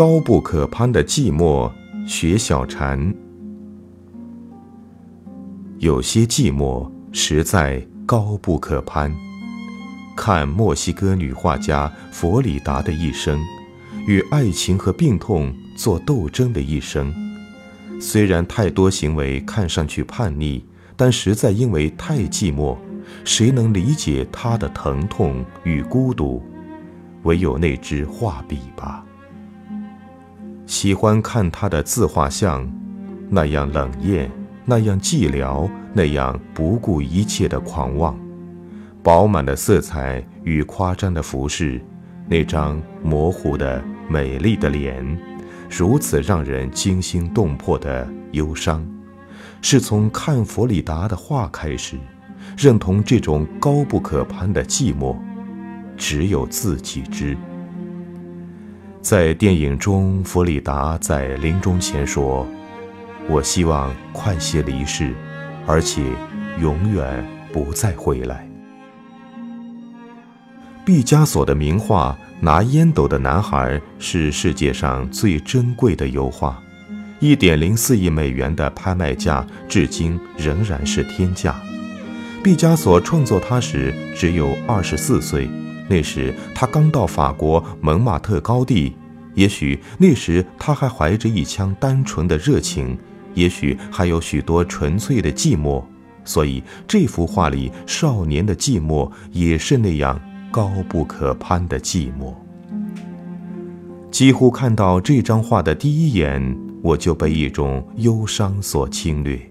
高不可攀的寂寞，学小禅。有些寂寞实在高不可攀。看墨西哥女画家佛里达的一生，与爱情和病痛做斗争的一生。虽然太多行为看上去叛逆，但实在因为太寂寞。谁能理解她的疼痛与孤独？唯有那支画笔吧。喜欢看他的自画像，那样冷艳，那样寂寥，那样不顾一切的狂妄。饱满的色彩与夸张的服饰，那张模糊的美丽的脸，如此让人惊心动魄的忧伤，是从看弗里达的画开始，认同这种高不可攀的寂寞，只有自己知。在电影中，弗里达在临终前说：“我希望快些离世，而且永远不再回来。”毕加索的名画《拿烟斗的男孩》是世界上最珍贵的油画，一点零四亿美元的拍卖价至今仍然是天价。毕加索创作它时只有二十四岁，那时他刚到法国蒙马特高地，也许那时他还怀着一腔单纯的热情，也许还有许多纯粹的寂寞，所以这幅画里少年的寂寞也是那样。高不可攀的寂寞。几乎看到这张画的第一眼，我就被一种忧伤所侵略。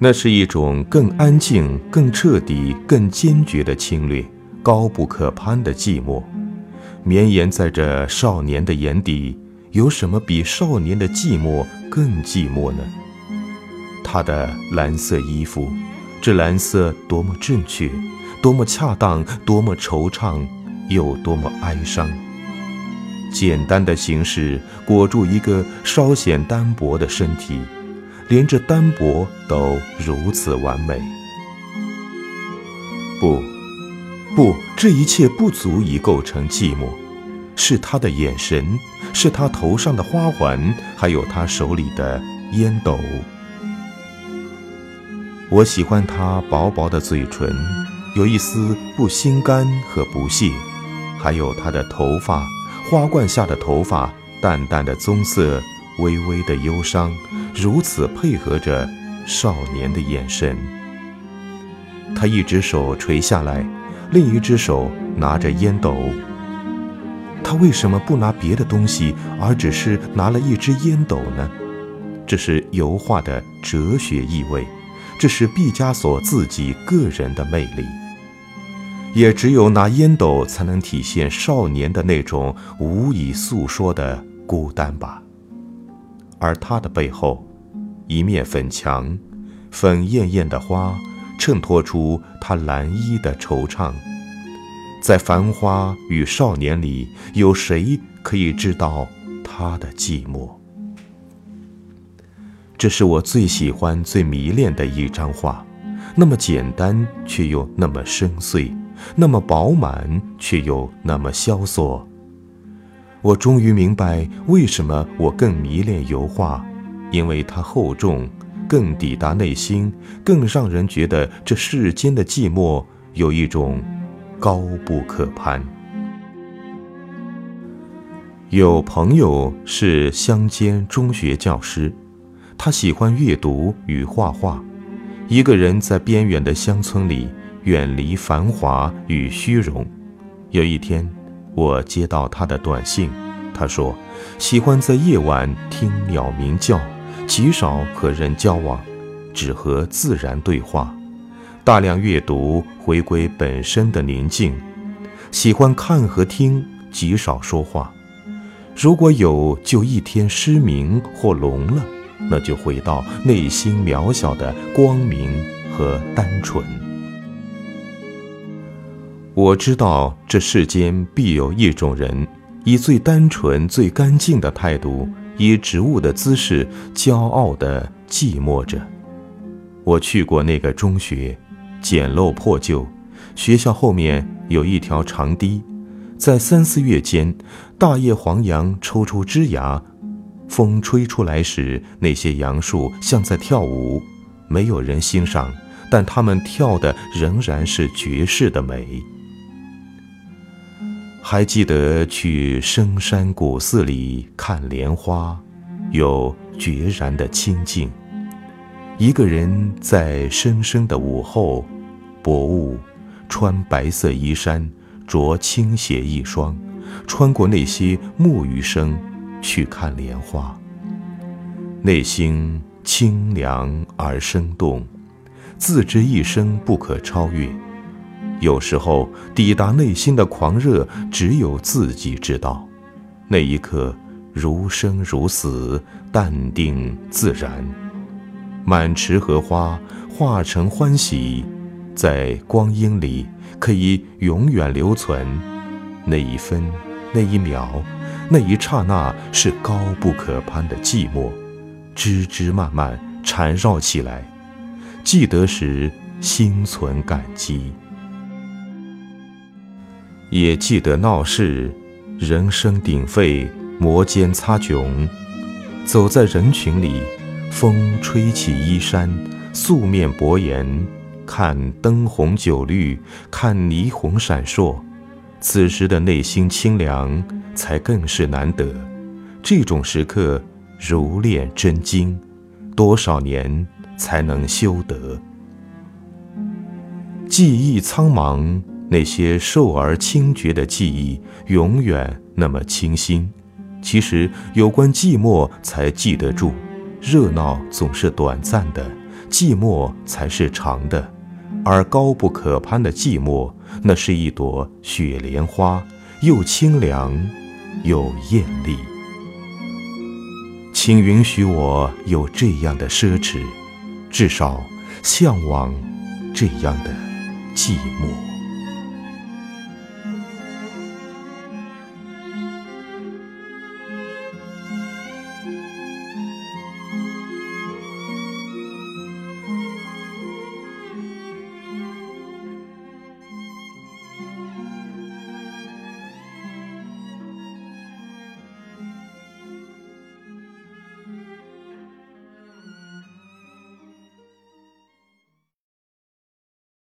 那是一种更安静、更彻底、更坚决的侵略，高不可攀的寂寞，绵延在这少年的眼底。有什么比少年的寂寞更寂寞呢？他的蓝色衣服，这蓝色多么正确！多么恰当，多么惆怅，又多么哀伤。简单的形式裹住一个稍显单薄的身体，连这单薄都如此完美。不，不，这一切不足以构成寂寞。是他的眼神，是他头上的花环，还有他手里的烟斗。我喜欢他薄薄的嘴唇。有一丝不心甘和不屑，还有他的头发，花冠下的头发，淡淡的棕色，微微的忧伤，如此配合着少年的眼神。他一只手垂下来，另一只手拿着烟斗。他为什么不拿别的东西，而只是拿了一支烟斗呢？这是油画的哲学意味，这是毕加索自己个人的魅力。也只有拿烟斗才能体现少年的那种无以诉说的孤单吧。而他的背后，一面粉墙，粉艳艳的花，衬托出他蓝衣的惆怅。在繁花与少年里，有谁可以知道他的寂寞？这是我最喜欢、最迷恋的一张画，那么简单，却又那么深邃。那么饱满，却又那么萧索。我终于明白为什么我更迷恋油画，因为它厚重，更抵达内心，更让人觉得这世间的寂寞有一种高不可攀。有朋友是乡间中学教师，他喜欢阅读与画画，一个人在边远的乡村里。远离繁华与虚荣。有一天，我接到他的短信，他说喜欢在夜晚听鸟鸣叫，极少和人交往，只和自然对话，大量阅读，回归本身的宁静。喜欢看和听，极少说话。如果有，就一天失明或聋了，那就回到内心渺小的光明和单纯。我知道这世间必有一种人，以最单纯、最干净的态度，以植物的姿势，骄傲地寂寞着。我去过那个中学，简陋破旧，学校后面有一条长堤，在三四月间，大叶黄杨抽出枝芽，风吹出来时，那些杨树像在跳舞，没有人欣赏，但它们跳的仍然是绝世的美。还记得去深山古寺里看莲花，有决然的清静。一个人在深深的午后，薄雾，穿白色衣衫，着青鞋一双，穿过那些木鱼声，去看莲花。内心清凉而生动，自知一生不可超越。有时候抵达内心的狂热，只有自己知道。那一刻，如生如死，淡定自然。满池荷花化成欢喜，在光阴里可以永远留存。那一分，那一秒，那一刹那，是高不可攀的寂寞，枝枝蔓蔓缠绕起来。记得时，心存感激；也记得闹市，人声鼎沸，摩肩擦踵，走在人群里。风吹起衣衫，素面薄颜，看灯红酒绿，看霓虹闪烁。此时的内心清凉，才更是难得。这种时刻如炼真经，多少年才能修得？记忆苍茫，那些瘦而清绝的记忆，永远那么清新。其实，有关寂寞，才记得住。热闹总是短暂的，寂寞才是长的，而高不可攀的寂寞，那是一朵雪莲花，又清凉，又艳丽。请允许我有这样的奢侈，至少向往这样的寂寞。